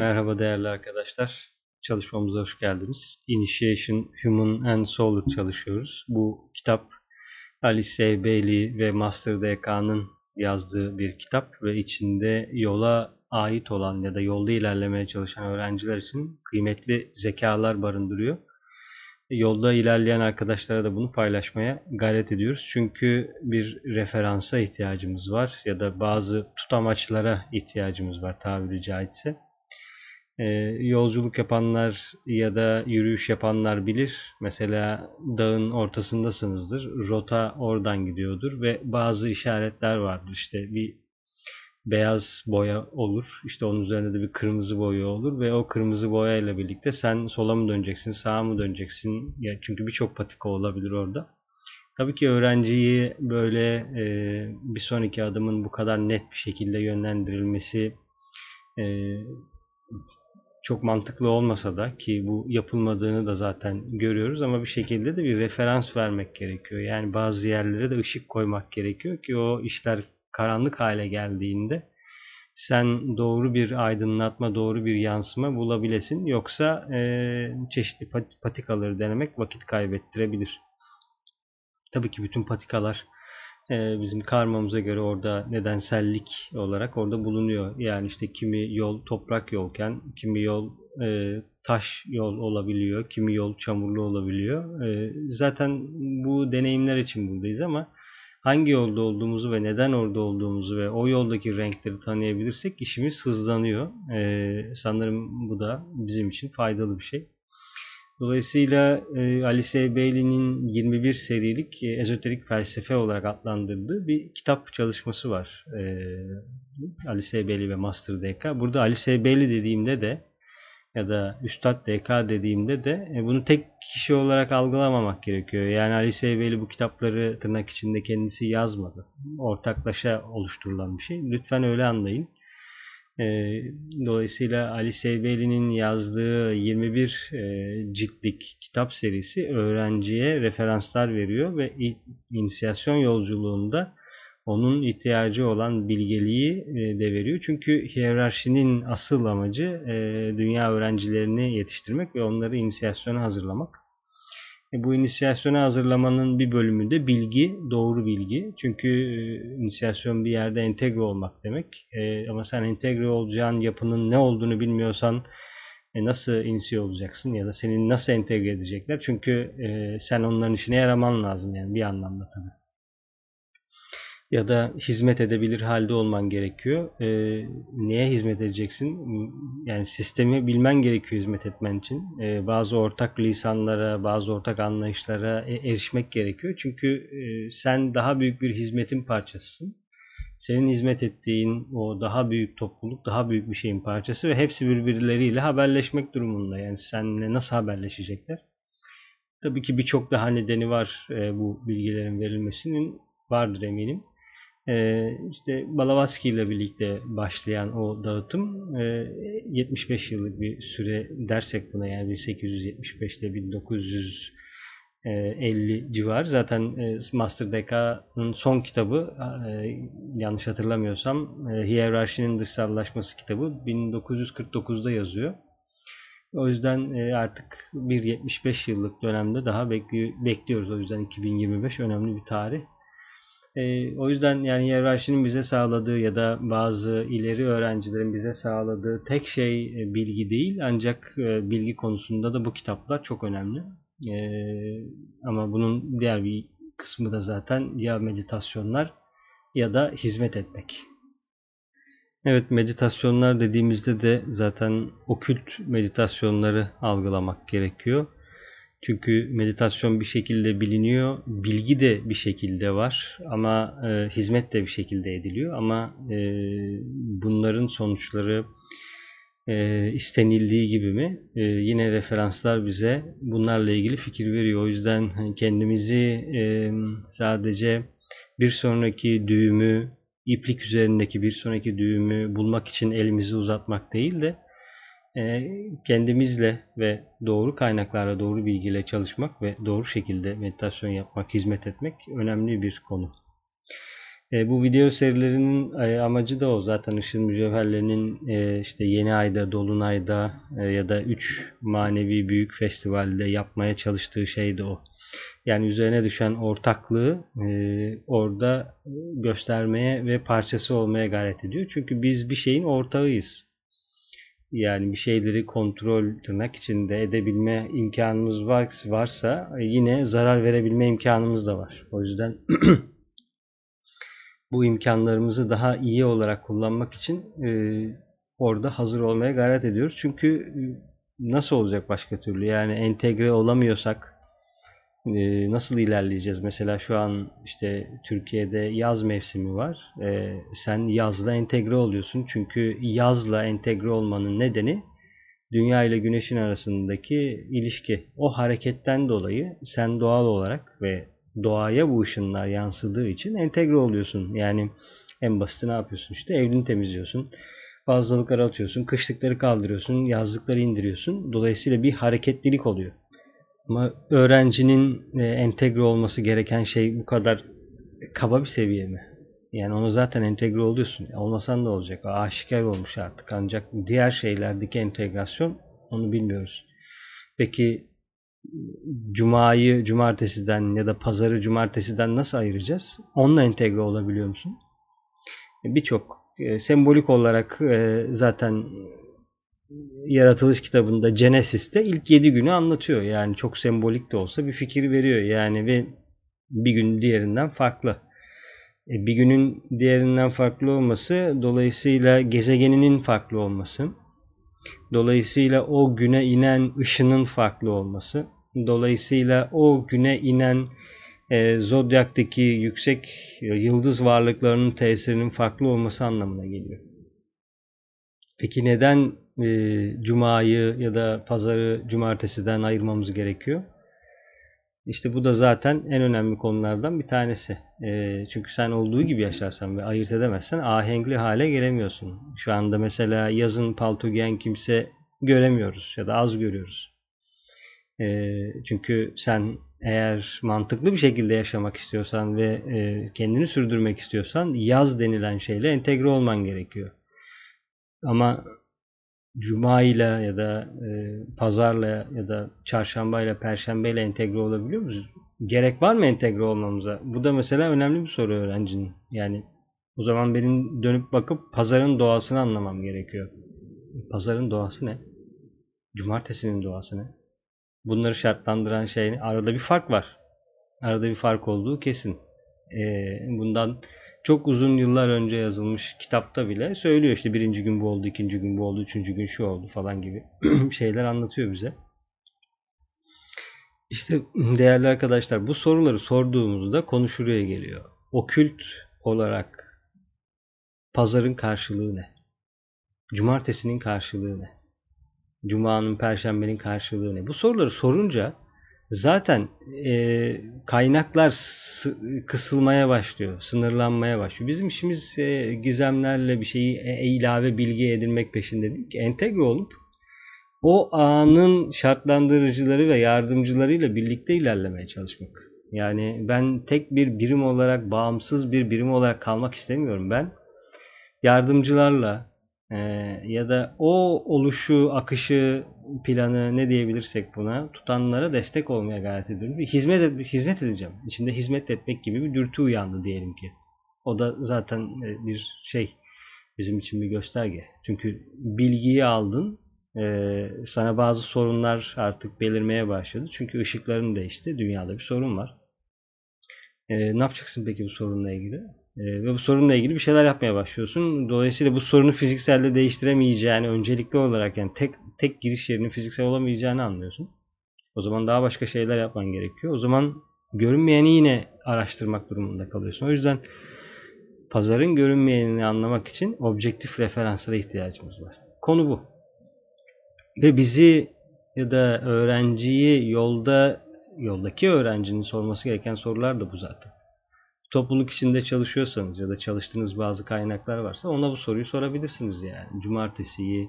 Merhaba değerli arkadaşlar. Çalışmamıza hoş geldiniz. Initiation Human and Solar çalışıyoruz. Bu kitap Alice Bailey ve Master DK'nın yazdığı bir kitap ve içinde yola ait olan ya da yolda ilerlemeye çalışan öğrenciler için kıymetli zekalar barındırıyor. Yolda ilerleyen arkadaşlara da bunu paylaşmaya gayret ediyoruz. Çünkü bir referansa ihtiyacımız var ya da bazı tutamaçlara ihtiyacımız var tabiri caizse. Ee, yolculuk yapanlar ya da yürüyüş yapanlar bilir. Mesela dağın ortasındasınızdır. Rota oradan gidiyordur ve bazı işaretler vardır. İşte bir beyaz boya olur. İşte onun üzerinde de bir kırmızı boya olur ve o kırmızı boya ile birlikte sen sola mı döneceksin, sağa mı döneceksin? Ya çünkü birçok patika olabilir orada. Tabii ki öğrenciyi böyle e, bir sonraki adımın bu kadar net bir şekilde yönlendirilmesi e, çok mantıklı olmasa da ki bu yapılmadığını da zaten görüyoruz ama bir şekilde de bir referans vermek gerekiyor. Yani bazı yerlere de ışık koymak gerekiyor ki o işler karanlık hale geldiğinde sen doğru bir aydınlatma, doğru bir yansıma bulabilesin. Yoksa e, çeşitli patikaları denemek vakit kaybettirebilir. Tabii ki bütün patikalar e, bizim karmamıza göre orada nedensellik olarak orada bulunuyor. Yani işte kimi yol toprak yolken, kimi yol e, taş yol olabiliyor, kimi yol çamurlu olabiliyor. E, zaten bu deneyimler için buradayız ama hangi yolda olduğumuzu ve neden orada olduğumuzu ve o yoldaki renkleri tanıyabilirsek işimiz hızlanıyor. Ee, sanırım bu da bizim için faydalı bir şey. Dolayısıyla e, Alice Bailey'nin 21 serilik e, ezoterik felsefe olarak adlandırdığı bir kitap çalışması var. E, Alice Bailey ve Master DK. Burada Alice Bailey dediğimde de ya da Üstad DK dediğimde de e, bunu tek kişi olarak algılamamak gerekiyor. Yani Ali Seyveli bu kitapları tırnak içinde kendisi yazmadı. Ortaklaşa oluşturulan bir şey. Lütfen öyle anlayın. E, dolayısıyla Ali Seyveli'nin yazdığı 21 e, ciltlik kitap serisi öğrenciye referanslar veriyor ve inisiyasyon yolculuğunda onun ihtiyacı olan bilgeliği e, de veriyor. Çünkü hiyerarşinin asıl amacı e, dünya öğrencilerini yetiştirmek ve onları inisiyasyona hazırlamak. E, bu inisiyasyona hazırlamanın bir bölümü de bilgi, doğru bilgi. Çünkü inisiyasyon bir yerde entegre olmak demek. Ama sen entegre olacağın yapının ne olduğunu bilmiyorsan nasıl inisiye olacaksın ya da seni nasıl entegre edecekler? Çünkü sen onların işine yaraman lazım yani bir anlamda tabii ya da hizmet edebilir halde olman gerekiyor. E, neye hizmet edeceksin? Yani sistemi bilmen gerekiyor hizmet etmen için. E, bazı ortak lisanlara, bazı ortak anlayışlara e, erişmek gerekiyor. Çünkü e, sen daha büyük bir hizmetin parçasısın. Senin hizmet ettiğin o daha büyük topluluk, daha büyük bir şeyin parçası ve hepsi birbirleriyle haberleşmek durumunda. Yani seninle nasıl haberleşecekler? Tabii ki birçok daha nedeni var e, bu bilgilerin verilmesinin vardır eminim. Ee, işte Balavaski ile birlikte başlayan o dağıtım 75 e, yıllık bir süre dersek buna yani 1875 ile 1950 civar. Zaten e, Master Deka'nın son kitabı e, yanlış hatırlamıyorsam Hiyerarşinin Dışsallaşması kitabı 1949'da yazıyor. O yüzden artık bir 75 yıllık dönemde daha bekliyoruz. O yüzden 2025 önemli bir tarih. E, o yüzden yani hiyerarşinin bize sağladığı ya da bazı ileri öğrencilerin bize sağladığı tek şey e, bilgi değil ancak e, bilgi konusunda da bu kitaplar çok önemli. E, ama bunun diğer bir kısmı da zaten ya meditasyonlar ya da hizmet etmek. Evet meditasyonlar dediğimizde de zaten okült meditasyonları algılamak gerekiyor. Çünkü meditasyon bir şekilde biliniyor, bilgi de bir şekilde var ama e, hizmet de bir şekilde ediliyor ama e, bunların sonuçları e, istenildiği gibi mi? E, yine referanslar bize bunlarla ilgili fikir veriyor. O yüzden kendimizi e, sadece bir sonraki düğümü, iplik üzerindeki bir sonraki düğümü bulmak için elimizi uzatmak değil de kendimizle ve doğru kaynaklarla doğru bilgiyle çalışmak ve doğru şekilde meditasyon yapmak, hizmet etmek önemli bir konu. E, bu video serilerinin e, amacı da o zaten ışın mücevherlerinin e, işte yeni ayda, dolunayda e, ya da 3 manevi büyük festivalde yapmaya çalıştığı şey de o. Yani üzerine düşen ortaklığı orada göstermeye ve parçası olmaya gayret ediyor. Çünkü biz bir şeyin ortağıyız. Yani bir şeyleri kontrol tırnak içinde edebilme imkanımız varsa yine zarar verebilme imkanımız da var. O yüzden bu imkanlarımızı daha iyi olarak kullanmak için e, orada hazır olmaya gayret ediyoruz. Çünkü e, nasıl olacak başka türlü? Yani entegre olamıyorsak e, nasıl ilerleyeceğiz? Mesela şu an işte Türkiye'de yaz mevsimi var. E, sen yazla entegre oluyorsun. Çünkü yazla entegre olmanın nedeni Dünya ile Güneş'in arasındaki ilişki. O hareketten dolayı sen doğal olarak ve doğaya bu ışınlar yansıdığı için entegre oluyorsun. Yani en basit ne yapıyorsun işte evini temizliyorsun. Fazlalıkları atıyorsun, kışlıkları kaldırıyorsun, yazlıkları indiriyorsun. Dolayısıyla bir hareketlilik oluyor. Ama öğrencinin e, entegre olması gereken şey bu kadar kaba bir seviye mi? Yani onu zaten entegre oluyorsun. Olmasan da olacak. Aşikar olmuş artık. Ancak diğer şeylerdeki entegrasyon onu bilmiyoruz. Peki cumayı cumartesiden ya da pazarı cumartesiden nasıl ayıracağız? Onunla entegre olabiliyor musun? Birçok e, sembolik olarak e, zaten yaratılış kitabında Genesis'te ilk 7 günü anlatıyor. Yani çok sembolik de olsa bir fikir veriyor. Yani ve bir gün diğerinden farklı. E, bir günün diğerinden farklı olması dolayısıyla gezegeninin farklı olması. Dolayısıyla o güne inen ışının farklı olması. Dolayısıyla o güne inen e, zodyaktaki yüksek yıldız varlıklarının tesirinin farklı olması anlamına geliyor. Peki neden e, cumayı ya da pazarı cumartesiden ayırmamız gerekiyor? İşte bu da zaten en önemli konulardan bir tanesi. E, çünkü sen olduğu gibi yaşarsan ve ayırt edemezsen ahenkli hale gelemiyorsun. Şu anda mesela yazın palto giyen kimse göremiyoruz ya da az görüyoruz. E, çünkü sen eğer mantıklı bir şekilde yaşamak istiyorsan ve e, kendini sürdürmek istiyorsan yaz denilen şeyle entegre olman gerekiyor. Ama cuma ile ya da e, pazarla ya da çarşamba ile perşembe ile entegre olabiliyor muyuz? Gerek var mı entegre olmamıza? Bu da mesela önemli bir soru öğrencinin. Yani o zaman benim dönüp bakıp pazarın doğasını anlamam gerekiyor. Pazarın doğası ne? Cumartesinin doğası ne? Bunları şartlandıran şey arada bir fark var. Arada bir fark olduğu kesin. Ee, bundan çok uzun yıllar önce yazılmış kitapta bile söylüyor işte birinci gün bu oldu, ikinci gün bu oldu, üçüncü gün şu oldu falan gibi şeyler anlatıyor bize. İşte değerli arkadaşlar bu soruları sorduğumuzda konu şuraya geliyor. Okült olarak pazarın karşılığı ne? Cumartesinin karşılığı ne? Cuma'nın, perşembenin karşılığı ne? Bu soruları sorunca zaten e, kaynaklar kısılmaya başlıyor, sınırlanmaya başlıyor. Bizim işimiz e, gizemlerle bir şeyi e, ilave bilgi edinmek peşinde değil ki. Entegre olup o anın şartlandırıcıları ve yardımcılarıyla birlikte ilerlemeye çalışmak. Yani ben tek bir birim olarak, bağımsız bir birim olarak kalmak istemiyorum. Ben yardımcılarla, e, ya da o oluşu, akışı, planı ne diyebilirsek buna tutanlara destek olmaya gayret ediyorum. Hizmet hizmet edeceğim. İçimde hizmet etmek gibi bir dürtü uyandı diyelim ki. O da zaten e, bir şey bizim için bir gösterge. Çünkü bilgiyi aldın, e, sana bazı sorunlar artık belirmeye başladı. Çünkü ışıkların değişti. Dünyada bir sorun var. E, ne yapacaksın peki bu sorunla ilgili? Ee, ve bu sorunla ilgili bir şeyler yapmaya başlıyorsun. Dolayısıyla bu sorunu fizikselde değiştiremeyeceğini öncelikli olarak yani tek tek giriş yerinin fiziksel olamayacağını anlıyorsun. O zaman daha başka şeyler yapman gerekiyor. O zaman görünmeyeni yine araştırmak durumunda kalıyorsun. O yüzden pazarın görünmeyenini anlamak için objektif referanslara ihtiyacımız var. Konu bu. Ve bizi ya da öğrenciyi yolda yoldaki öğrencinin sorması gereken sorular da bu zaten topluluk içinde çalışıyorsanız ya da çalıştığınız bazı kaynaklar varsa ona bu soruyu sorabilirsiniz yani. Cumartesiyi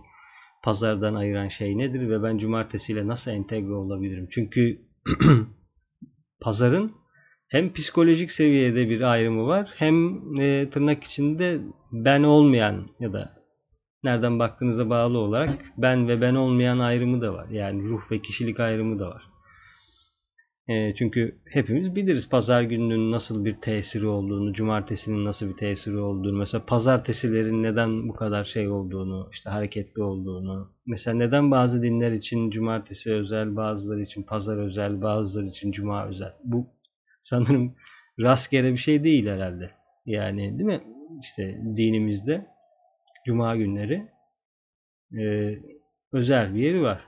pazardan ayıran şey nedir ve ben cumartesiyle nasıl entegre olabilirim? Çünkü pazarın hem psikolojik seviyede bir ayrımı var hem e, tırnak içinde ben olmayan ya da nereden baktığınıza bağlı olarak ben ve ben olmayan ayrımı da var. Yani ruh ve kişilik ayrımı da var. E, çünkü hepimiz biliriz pazar gününün nasıl bir tesiri olduğunu, cumartesinin nasıl bir tesiri olduğunu, mesela pazartesilerin neden bu kadar şey olduğunu, işte hareketli olduğunu, mesela neden bazı dinler için cumartesi özel, bazıları için pazar özel, bazıları için cuma özel. Bu sanırım rastgele bir şey değil herhalde. Yani değil mi? İşte dinimizde cuma günleri e, özel bir yeri var.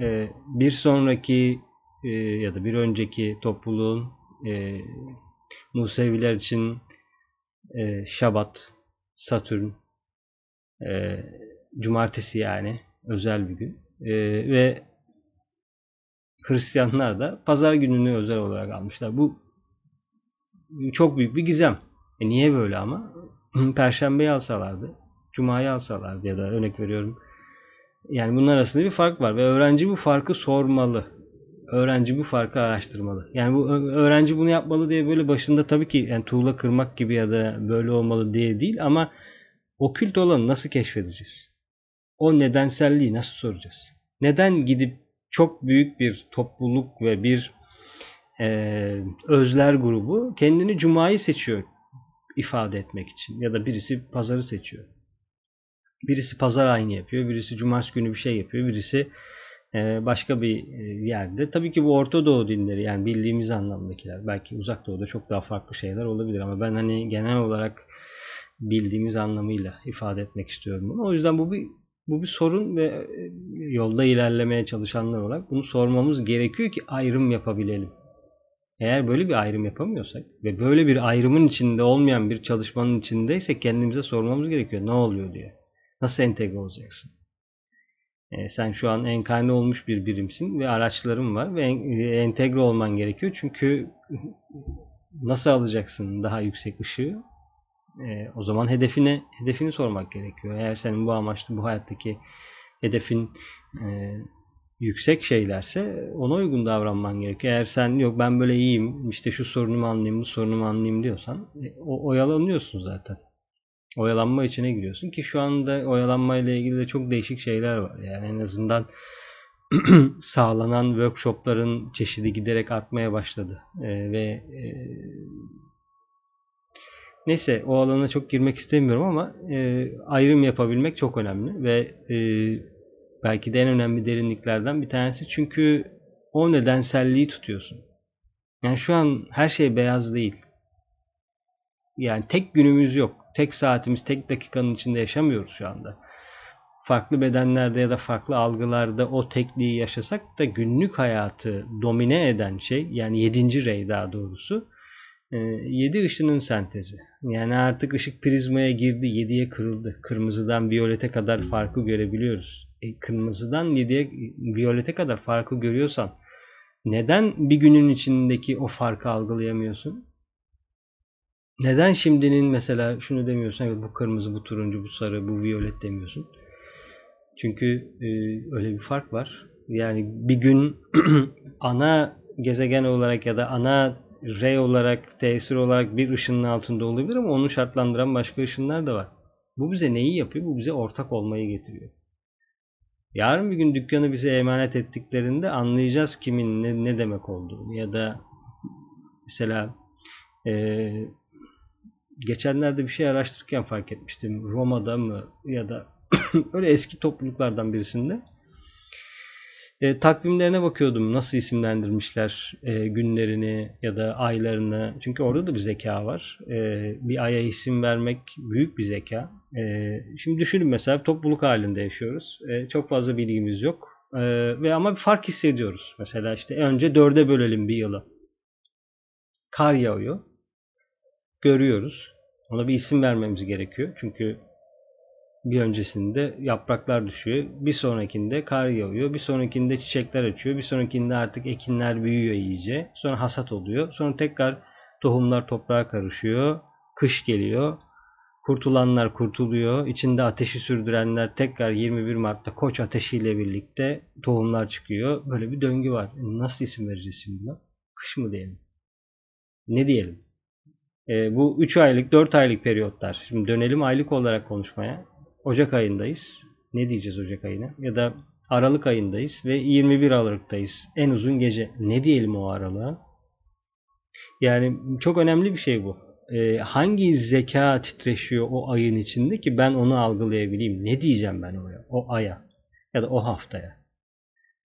E, bir sonraki e, ya da bir önceki topluluğun e, Museviler için e, Şabat, Satürn, e, Cumartesi yani özel bir gün e, ve Hristiyanlar da Pazar gününü özel olarak almışlar. Bu çok büyük bir gizem. E niye böyle ama? Perşembeyi alsalardı, Cuma'yı alsalardı ya da örnek veriyorum. Yani bunun arasında bir fark var ve öğrenci bu farkı sormalı öğrenci bu farkı araştırmalı. Yani bu öğrenci bunu yapmalı diye böyle başında tabii ki yani tuğla kırmak gibi ya da böyle olmalı diye değil ama okült olanı nasıl keşfedeceğiz? O nedenselliği nasıl soracağız? Neden gidip çok büyük bir topluluk ve bir e, özler grubu kendini cumayı seçiyor ifade etmek için ya da birisi pazarı seçiyor. Birisi pazar aynı yapıyor, birisi cumartesi günü bir şey yapıyor, birisi başka bir e, yerde. Tabii ki bu Orta Doğu dinleri yani bildiğimiz anlamdakiler. Belki Uzak Doğu'da çok daha farklı şeyler olabilir ama ben hani genel olarak bildiğimiz anlamıyla ifade etmek istiyorum bunu. O yüzden bu bir bu bir sorun ve e, yolda ilerlemeye çalışanlar olarak bunu sormamız gerekiyor ki ayrım yapabilelim. Eğer böyle bir ayrım yapamıyorsak ve böyle bir ayrımın içinde olmayan bir çalışmanın içindeyse kendimize sormamız gerekiyor. Ne oluyor diye. Nasıl entegre olacaksın? E, sen şu an enkarne olmuş bir birimsin ve araçların var ve e, entegre olman gerekiyor. Çünkü nasıl alacaksın daha yüksek ışığı? E, o zaman hedefine hedefini sormak gerekiyor. Eğer senin bu amaçlı bu hayattaki hedefin e, yüksek şeylerse ona uygun davranman gerekiyor. Eğer sen yok ben böyle iyiyim işte şu sorunumu anlayayım bu sorunumu anlayayım diyorsan e, o, oyalanıyorsun zaten oyalanma içine giriyorsun ki şu anda oyalanma ile ilgili de çok değişik şeyler var. Yani en azından sağlanan workshopların çeşidi giderek artmaya başladı. Ee, ve e, neyse o alana çok girmek istemiyorum ama e, ayrım yapabilmek çok önemli ve e, belki de en önemli derinliklerden bir tanesi çünkü o nedenselliği tutuyorsun. Yani şu an her şey beyaz değil. Yani tek günümüz yok tek saatimiz, tek dakikanın içinde yaşamıyoruz şu anda. Farklı bedenlerde ya da farklı algılarda o tekliği yaşasak da günlük hayatı domine eden şey yani yedinci rey daha doğrusu e, yedi ışının sentezi. Yani artık ışık prizmaya girdi, yediye kırıldı. Kırmızıdan viyolete kadar farkı görebiliyoruz. E, kırmızıdan yediye viyolete kadar farkı görüyorsan neden bir günün içindeki o farkı algılayamıyorsun? Neden şimdinin mesela şunu demiyorsun, evet bu kırmızı, bu turuncu, bu sarı, bu violet demiyorsun? Çünkü e, öyle bir fark var. Yani bir gün ana gezegen olarak ya da ana rey olarak, tesir olarak bir ışının altında olabilir ama onu şartlandıran başka ışınlar da var. Bu bize neyi yapıyor? Bu bize ortak olmayı getiriyor. Yarın bir gün dükkanı bize emanet ettiklerinde anlayacağız kimin ne, ne demek olduğunu ya da mesela e, geçenlerde bir şey araştırırken fark etmiştim. Roma'da mı ya da öyle eski topluluklardan birisinde. E, takvimlerine bakıyordum nasıl isimlendirmişler e, günlerini ya da aylarını. Çünkü orada da bir zeka var. E, bir aya isim vermek büyük bir zeka. E, şimdi düşünün mesela topluluk halinde yaşıyoruz. E, çok fazla bilgimiz yok. E, ve ama bir fark hissediyoruz. Mesela işte önce dörde bölelim bir yılı. Kar yağıyor görüyoruz. Ona bir isim vermemiz gerekiyor. Çünkü bir öncesinde yapraklar düşüyor. Bir sonrakinde kar yağıyor. Bir sonrakinde çiçekler açıyor. Bir sonrakinde artık ekinler büyüyor iyice. Sonra hasat oluyor. Sonra tekrar tohumlar toprağa karışıyor. Kış geliyor. Kurtulanlar kurtuluyor. İçinde ateşi sürdürenler tekrar 21 Mart'ta koç ateşiyle birlikte tohumlar çıkıyor. Böyle bir döngü var. Nasıl isim vereceğiz şimdi? Kış mı diyelim? Ne diyelim? E, bu 3 aylık, 4 aylık periyotlar. Şimdi dönelim aylık olarak konuşmaya. Ocak ayındayız. Ne diyeceğiz Ocak ayına? Ya da Aralık ayındayız ve 21 Aralık'tayız. En uzun gece. Ne diyelim o aralığa? Yani çok önemli bir şey bu. Ee, hangi zeka titreşiyor o ayın içinde ki ben onu algılayabileyim? Ne diyeceğim ben oraya, o aya ya da o haftaya?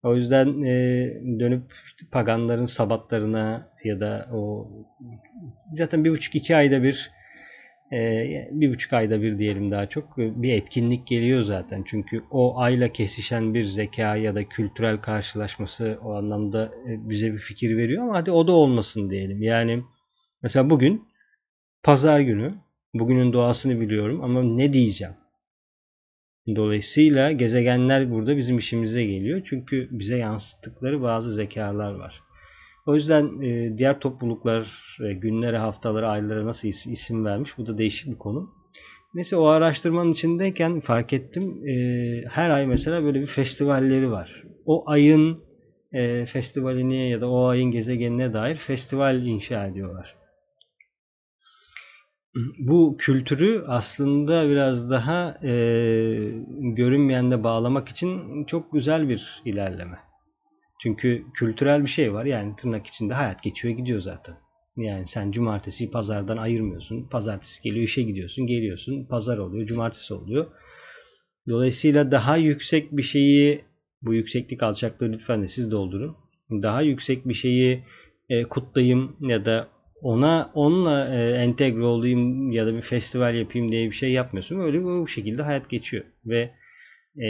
O yüzden e, dönüp paganların sabatlarına ya da o zaten bir buçuk iki ayda bir e, bir buçuk ayda bir diyelim daha çok bir etkinlik geliyor zaten. Çünkü o ayla kesişen bir zeka ya da kültürel karşılaşması o anlamda e, bize bir fikir veriyor ama hadi o da olmasın diyelim. Yani mesela bugün pazar günü bugünün doğasını biliyorum ama ne diyeceğim? Dolayısıyla gezegenler burada bizim işimize geliyor. Çünkü bize yansıttıkları bazı zekalar var. O yüzden e, diğer topluluklar e, günlere, haftalara, aylara nasıl isim vermiş bu da değişik bir konu. Neyse o araştırmanın içindeyken fark ettim. E, her ay mesela böyle bir festivalleri var. O ayın festivalini ya da o ayın gezegenine dair festival inşa ediyorlar bu kültürü aslında biraz daha e, görünmeyende bağlamak için çok güzel bir ilerleme. Çünkü kültürel bir şey var. Yani tırnak içinde hayat geçiyor gidiyor zaten. Yani sen cumartesi pazardan ayırmıyorsun. Pazartesi geliyor işe gidiyorsun, geliyorsun. Pazar oluyor, cumartesi oluyor. Dolayısıyla daha yüksek bir şeyi, bu yükseklik alçaklığı lütfen de siz doldurun. Daha yüksek bir şeyi e, kutlayayım ya da ona onunla e, entegre olayım ya da bir festival yapayım diye bir şey yapmıyorsun. Öyle bu şekilde hayat geçiyor. Ve e,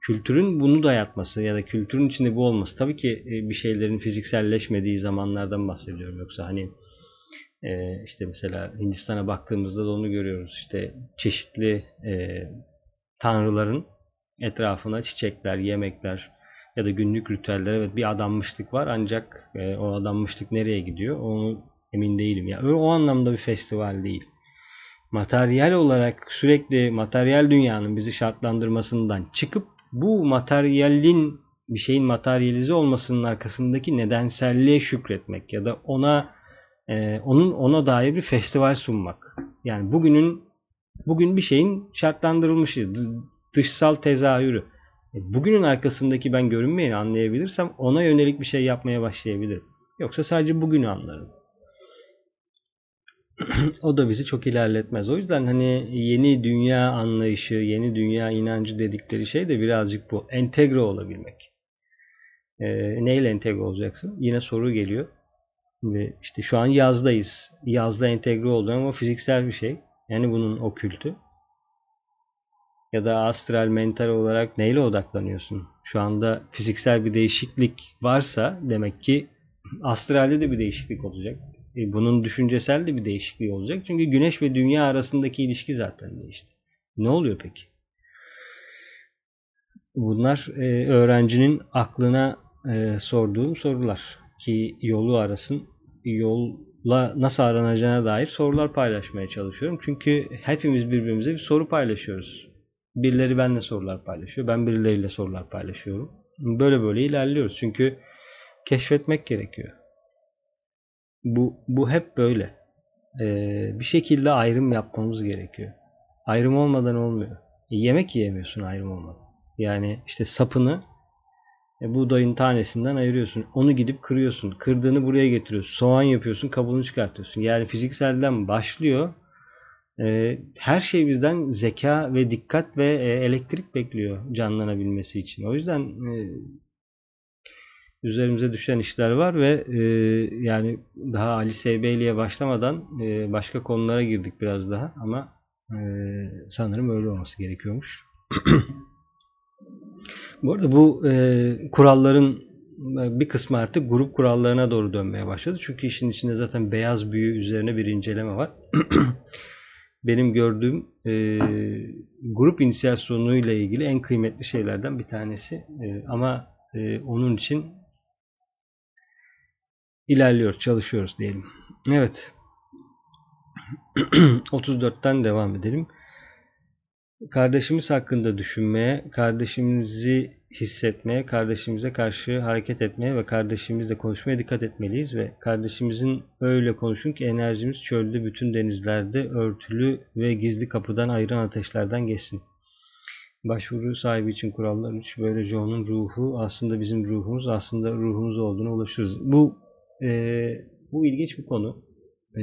kültürün bunu dayatması ya da kültürün içinde bu olması. Tabii ki e, bir şeylerin fizikselleşmediği zamanlardan bahsediyorum. Yoksa hani e, işte mesela Hindistan'a baktığımızda da onu görüyoruz. İşte çeşitli e, tanrıların etrafına çiçekler, yemekler ya da günlük ritüeller. Evet bir adanmışlık var. Ancak e, o adanmışlık nereye gidiyor? Onu Emin değilim. Ya yani o anlamda bir festival değil. Materyal olarak sürekli materyal dünyanın bizi şartlandırmasından çıkıp bu materyalin bir şeyin materyalize olmasının arkasındaki nedenselliğe şükretmek ya da ona e, onun ona dair bir festival sunmak. Yani bugünün bugün bir şeyin şartlandırılmışı, dışsal tezahürü. E, bugünün arkasındaki ben görünmeyeni anlayabilirsem ona yönelik bir şey yapmaya başlayabilirim. Yoksa sadece bugünü anlarım. O da bizi çok ilerletmez. O yüzden hani yeni dünya anlayışı, yeni dünya inancı dedikleri şey de birazcık bu. Entegre olabilmek. E, neyle entegre olacaksın? Yine soru geliyor. Ve işte şu an yazdayız. Yazda entegre oldun ama fiziksel bir şey. Yani bunun okültü. Ya da astral, mental olarak neyle odaklanıyorsun? Şu anda fiziksel bir değişiklik varsa demek ki astralde de bir değişiklik olacak. E, bunun düşüncesel de bir değişikliği olacak. Çünkü güneş ve dünya arasındaki ilişki zaten değişti. Ne oluyor peki? Bunlar e, öğrencinin aklına e, sorduğum sorular ki yolu arasın yolla nasıl aranacağına dair sorular paylaşmaya çalışıyorum. Çünkü hepimiz birbirimize bir soru paylaşıyoruz. Birileri benimle sorular paylaşıyor. Ben birileriyle sorular paylaşıyorum. Böyle böyle ilerliyoruz. Çünkü keşfetmek gerekiyor. Bu, bu hep böyle. Ee, bir şekilde ayrım yapmamız gerekiyor. Ayrım olmadan olmuyor. E, yemek yiyemiyorsun ayrım olmadan. Yani işte sapını e, buğdayın tanesinden ayırıyorsun. Onu gidip kırıyorsun. Kırdığını buraya getiriyorsun. Soğan yapıyorsun, kabuğunu çıkartıyorsun. Yani fizikselden başlıyor. E, her şey bizden zeka ve dikkat ve e, elektrik bekliyor canlanabilmesi için. O yüzden e, üzerimize düşen işler var ve e, yani daha Ali Seybeyli'ye başlamadan e, başka konulara girdik biraz daha ama e, sanırım öyle olması gerekiyormuş. bu arada bu e, kuralların bir kısmı artık grup kurallarına doğru dönmeye başladı. Çünkü işin içinde zaten beyaz büyü üzerine bir inceleme var. Benim gördüğüm e, grup inisiyasyonuyla ilgili en kıymetli şeylerden bir tanesi. E, ama e, onun için ilerliyor, çalışıyoruz diyelim. Evet. 34'ten devam edelim. Kardeşimiz hakkında düşünmeye, kardeşimizi hissetmeye, kardeşimize karşı hareket etmeye ve kardeşimizle konuşmaya dikkat etmeliyiz ve kardeşimizin öyle konuşun ki enerjimiz çölde bütün denizlerde örtülü ve gizli kapıdan ayıran ateşlerden geçsin. Başvuru sahibi için kurallar 3. Böylece onun ruhu aslında bizim ruhumuz, aslında ruhumuz olduğunu ulaşırız. Bu e, bu ilginç bir konu. E,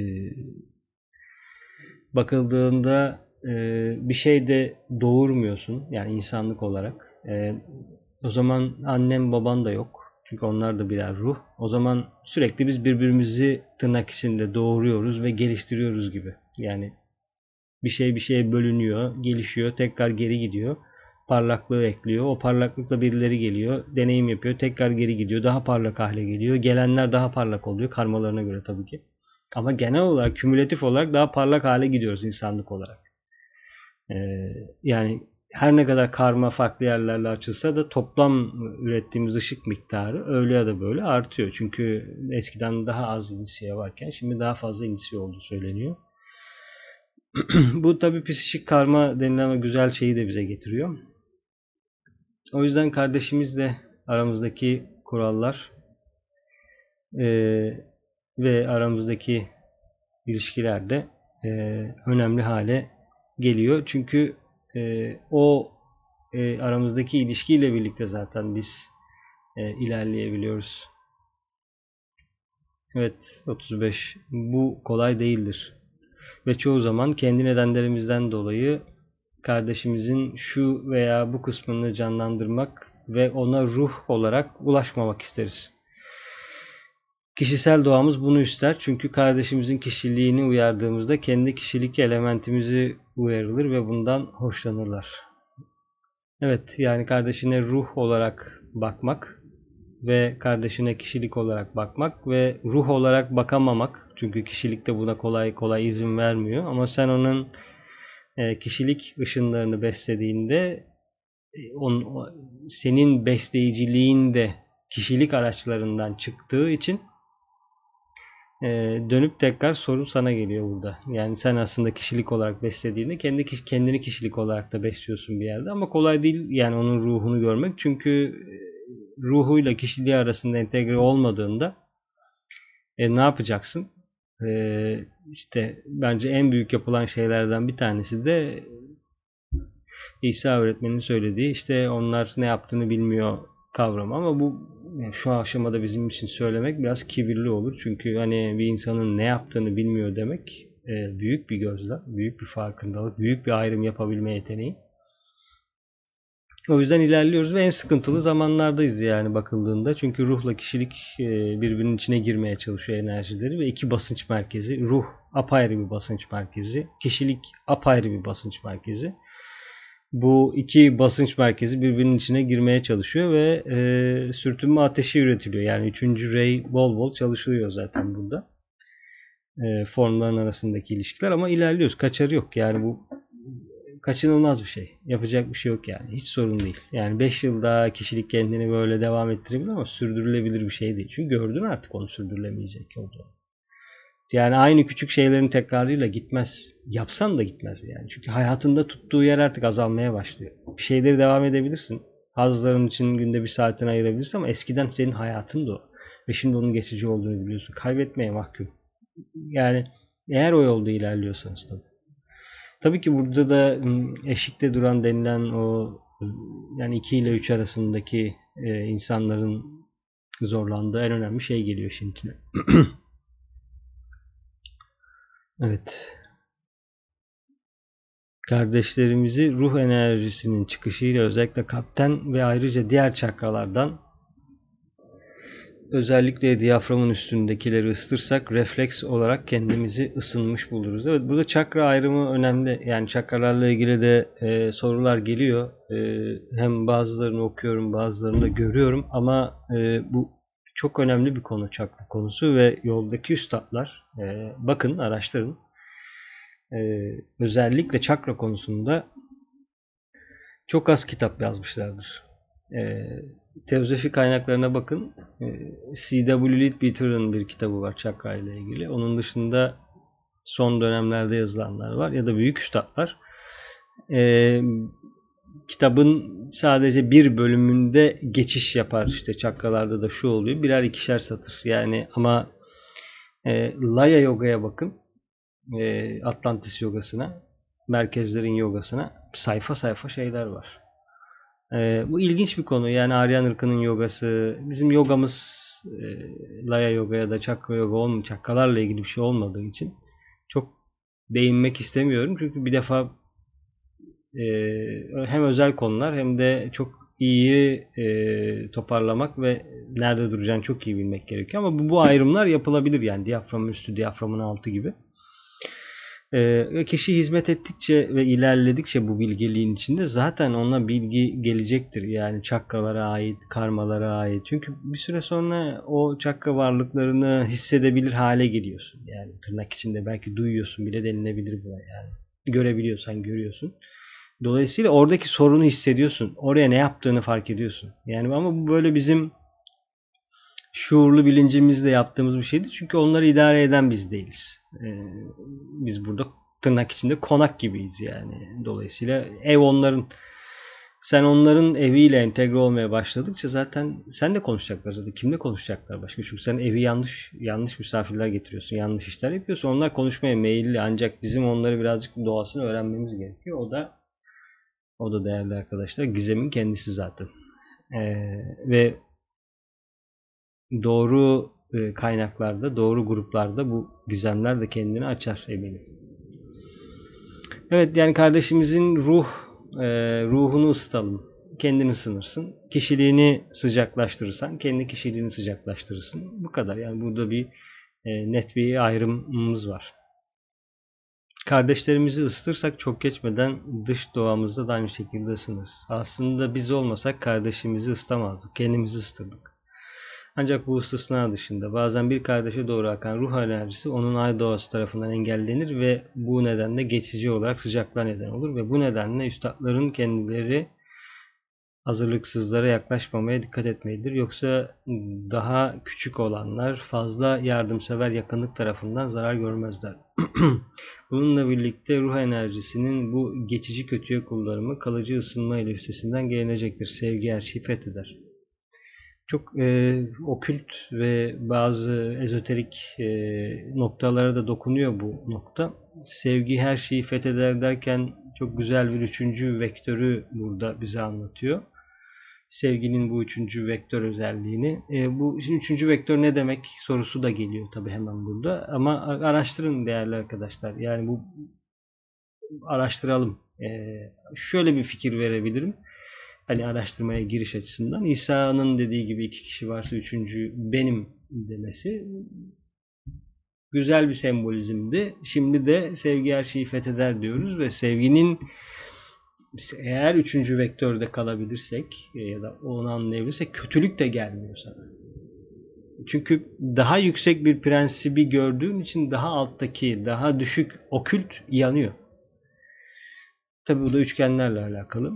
bakıldığında e, bir şey de doğurmuyorsun yani insanlık olarak. E, o zaman annem baban da yok. Çünkü onlar da birer ruh. O zaman sürekli biz birbirimizi tırnak içinde doğuruyoruz ve geliştiriyoruz gibi. Yani bir şey bir şeye bölünüyor, gelişiyor, tekrar geri gidiyor. Parlaklığı ekliyor. O parlaklıkla birileri geliyor, deneyim yapıyor, tekrar geri gidiyor. Daha parlak hale geliyor. Gelenler daha parlak oluyor karmalarına göre tabii ki. Ama genel olarak, kümülatif olarak daha parlak hale gidiyoruz insanlık olarak. Ee, yani her ne kadar karma farklı yerlerle açılsa da toplam ürettiğimiz ışık miktarı öyle ya da böyle artıyor. Çünkü eskiden daha az inisiye varken şimdi daha fazla inisiye olduğu söyleniyor. Bu tabi psikik karma denilen o güzel şeyi de bize getiriyor. O yüzden kardeşimizle aramızdaki kurallar e, ve aramızdaki ilişkiler de e, önemli hale geliyor. Çünkü e, o e, aramızdaki ilişkiyle birlikte zaten biz e, ilerleyebiliyoruz. Evet 35. Bu kolay değildir. Ve çoğu zaman kendi nedenlerimizden dolayı kardeşimizin şu veya bu kısmını canlandırmak ve ona ruh olarak ulaşmamak isteriz. Kişisel doğamız bunu ister çünkü kardeşimizin kişiliğini uyardığımızda kendi kişilik elementimizi uyarılır ve bundan hoşlanırlar. Evet yani kardeşine ruh olarak bakmak ve kardeşine kişilik olarak bakmak ve ruh olarak bakamamak çünkü kişilik de buna kolay kolay izin vermiyor ama sen onun kişilik ışınlarını beslediğinde e, on, senin besleyiciliğin de kişilik araçlarından çıktığı için e, dönüp tekrar sorun sana geliyor burada. Yani sen aslında kişilik olarak beslediğinde kendi kendini kişilik olarak da besliyorsun bir yerde ama kolay değil yani onun ruhunu görmek çünkü ruhuyla kişiliği arasında entegre olmadığında e, ne yapacaksın? E, işte bence en büyük yapılan şeylerden bir tanesi de İsa öğretmenin söylediği işte onlar ne yaptığını bilmiyor kavramı ama bu şu aşamada bizim için söylemek biraz kibirli olur. Çünkü hani bir insanın ne yaptığını bilmiyor demek e, büyük bir gözlem, büyük bir farkındalık, büyük bir ayrım yapabilme yeteneği. O yüzden ilerliyoruz ve en sıkıntılı zamanlardayız yani bakıldığında. Çünkü ruhla kişilik e, birbirinin içine girmeye çalışıyor enerjileri ve iki basınç merkezi. Ruh apayrı bir basınç merkezi, kişilik apayrı bir basınç merkezi bu iki basınç merkezi birbirinin içine girmeye çalışıyor ve e, sürtünme ateşi üretiliyor. Yani üçüncü ray bol bol çalışılıyor zaten burada. E, formların arasındaki ilişkiler ama ilerliyoruz. Kaçarı yok. Yani bu kaçınılmaz bir şey. Yapacak bir şey yok yani. Hiç sorun değil. Yani 5 yılda kişilik kendini böyle devam ettirebilir ama sürdürülebilir bir şey değil. Çünkü gördün artık onu sürdürülemeyecek olduğunu. Yani aynı küçük şeylerin tekrarıyla gitmez. Yapsan da gitmez yani. Çünkü hayatında tuttuğu yer artık azalmaya başlıyor. Bir şeyleri devam edebilirsin. Hazların için günde bir saatini ayırabilirsin ama eskiden senin hayatın da o. Ve şimdi onun geçici olduğunu biliyorsun. Kaybetmeye mahkum. Yani eğer o yolda ilerliyorsanız tabii. Tabii ki burada da eşikte duran denilen o yani 2 ile 3 arasındaki e, insanların zorlandığı en önemli şey geliyor şimdi. Evet. Kardeşlerimizi ruh enerjisinin çıkışıyla özellikle kapten ve ayrıca diğer çakralardan özellikle diyaframın üstündekileri ısıtırsak refleks olarak kendimizi ısınmış buluruz. Evet burada çakra ayrımı önemli. Yani çakralarla ilgili de e, sorular geliyor. E, hem bazılarını okuyorum bazılarını da görüyorum ama e, bu çok önemli bir konu çakra konusu ve yoldaki üstadlar e, bakın araştırın e, özellikle çakra konusunda çok az kitap yazmışlardır. E, teozofi kaynaklarına bakın. E, C.W. Leadbeater'ın bir kitabı var çakra ile ilgili. Onun dışında son dönemlerde yazılanlar var ya da büyük üstadlar. E, kitabın sadece bir bölümünde geçiş yapar. İşte çakralarda da şu oluyor. Birer ikişer satır. Yani ama e, Laya Yoga'ya bakın. E, Atlantis yogasına. Merkezlerin yogasına. Sayfa sayfa şeyler var. E, bu ilginç bir konu. Yani Aryan ırkının yogası. Bizim yogamız e, Laya yoga ya da çakra yoga olmuyor. Çakralarla ilgili bir şey olmadığı için çok değinmek istemiyorum. Çünkü bir defa e, hem özel konular hem de çok iyi e, toparlamak ve nerede duracağını çok iyi bilmek gerekiyor. Ama bu, bu ayrımlar yapılabilir yani diyaframın üstü, diyaframın altı gibi. E, kişi hizmet ettikçe ve ilerledikçe bu bilgeliğin içinde zaten ona bilgi gelecektir. Yani çakralara ait, karmalara ait. Çünkü bir süre sonra o çakra varlıklarını hissedebilir hale geliyorsun. Yani tırnak içinde belki duyuyorsun bile denilebilir bu yani. Görebiliyorsan görüyorsun. Dolayısıyla oradaki sorunu hissediyorsun. Oraya ne yaptığını fark ediyorsun. Yani ama bu böyle bizim şuurlu bilincimizle yaptığımız bir şeydi. Çünkü onları idare eden biz değiliz. Ee, biz burada tırnak içinde konak gibiyiz yani. Dolayısıyla ev onların sen onların eviyle entegre olmaya başladıkça zaten sen de konuşacaklar zaten. Kimle konuşacaklar başka? Çünkü sen evi yanlış yanlış misafirler getiriyorsun. Yanlış işler yapıyorsun. Onlar konuşmaya meyilli ancak bizim onları birazcık doğasını öğrenmemiz gerekiyor. O da o da değerli arkadaşlar gizemin kendisi zaten. Ee, ve doğru e, kaynaklarda, doğru gruplarda bu gizemler de kendini açar eminim. Evet yani kardeşimizin ruh e, ruhunu ısıtalım. Kendini ısınırsın. Kişiliğini sıcaklaştırırsan kendi kişiliğini sıcaklaştırırsın. Bu kadar. Yani burada bir e, net bir ayrımımız var. Kardeşlerimizi ısıtırsak çok geçmeden dış doğamızda da aynı şekilde ısınırız. Aslında biz olmasak kardeşimizi ısıtamazdık. Kendimizi ısıtırdık. Ancak bu istisna dışında bazen bir kardeşe doğru akan ruh enerjisi onun ay doğası tarafından engellenir ve bu nedenle geçici olarak sıcaklığa neden olur ve bu nedenle üstadların kendileri hazırlıksızlara yaklaşmamaya dikkat etmelidir. Yoksa daha küçük olanlar fazla yardımsever yakınlık tarafından zarar görmezler. Bununla birlikte ruh enerjisinin bu geçici kötüye kullanımı kalıcı ısınma ile üstesinden gelinecektir. Sevgi her şeyi fetheder. Çok e, okült ve bazı ezoterik e, noktalara da dokunuyor bu nokta. Sevgi her şeyi fetheder derken çok güzel bir üçüncü vektörü burada bize anlatıyor sevginin bu üçüncü vektör özelliğini. E, bu şimdi üçüncü vektör ne demek sorusu da geliyor tabi hemen burada. Ama araştırın değerli arkadaşlar. Yani bu araştıralım. E, şöyle bir fikir verebilirim. Hani araştırmaya giriş açısından. İsa'nın dediği gibi iki kişi varsa üçüncü benim demesi güzel bir sembolizmdi. Şimdi de sevgi her şeyi fetheder diyoruz ve sevginin eğer üçüncü vektörde kalabilirsek e, ya da onu anlayabilirsek kötülük de gelmiyor sana. Çünkü daha yüksek bir prensibi gördüğün için daha alttaki, daha düşük okült yanıyor. Tabi bu da üçgenlerle alakalı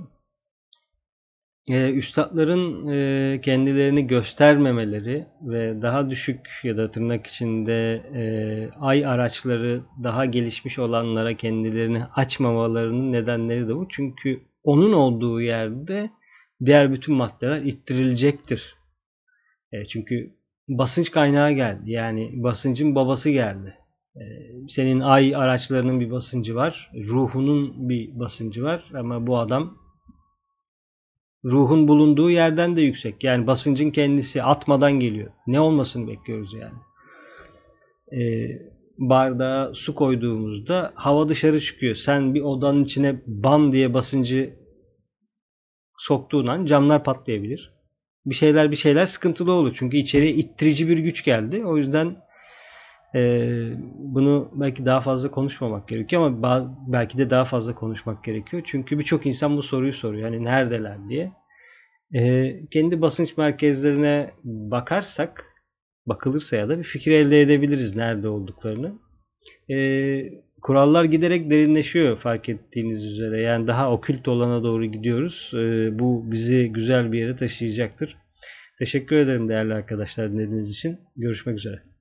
e, üstadların e, kendilerini göstermemeleri ve daha düşük ya da tırnak içinde e, ay araçları daha gelişmiş olanlara kendilerini açmamalarının nedenleri de bu. Çünkü onun olduğu yerde diğer bütün maddeler ittirilecektir. E, çünkü basınç kaynağı geldi. Yani basıncın babası geldi. E, senin ay araçlarının bir basıncı var. Ruhunun bir basıncı var. Ama bu adam ruhun bulunduğu yerden de yüksek. Yani basıncın kendisi atmadan geliyor. Ne olmasını bekliyoruz yani. Ee, bardağa su koyduğumuzda hava dışarı çıkıyor. Sen bir odanın içine bam diye basıncı soktuğun an camlar patlayabilir. Bir şeyler bir şeyler sıkıntılı olur. Çünkü içeriye ittirici bir güç geldi. O yüzden e, bunu belki daha fazla konuşmamak gerekiyor ama belki de daha fazla konuşmak gerekiyor. Çünkü birçok insan bu soruyu soruyor. Yani neredeler diye. E, kendi basınç merkezlerine bakarsak, bakılırsa ya da bir fikir elde edebiliriz nerede olduklarını. E, kurallar giderek derinleşiyor fark ettiğiniz üzere. Yani daha okült olana doğru gidiyoruz. E, bu bizi güzel bir yere taşıyacaktır. Teşekkür ederim değerli arkadaşlar dinlediğiniz için. Görüşmek üzere.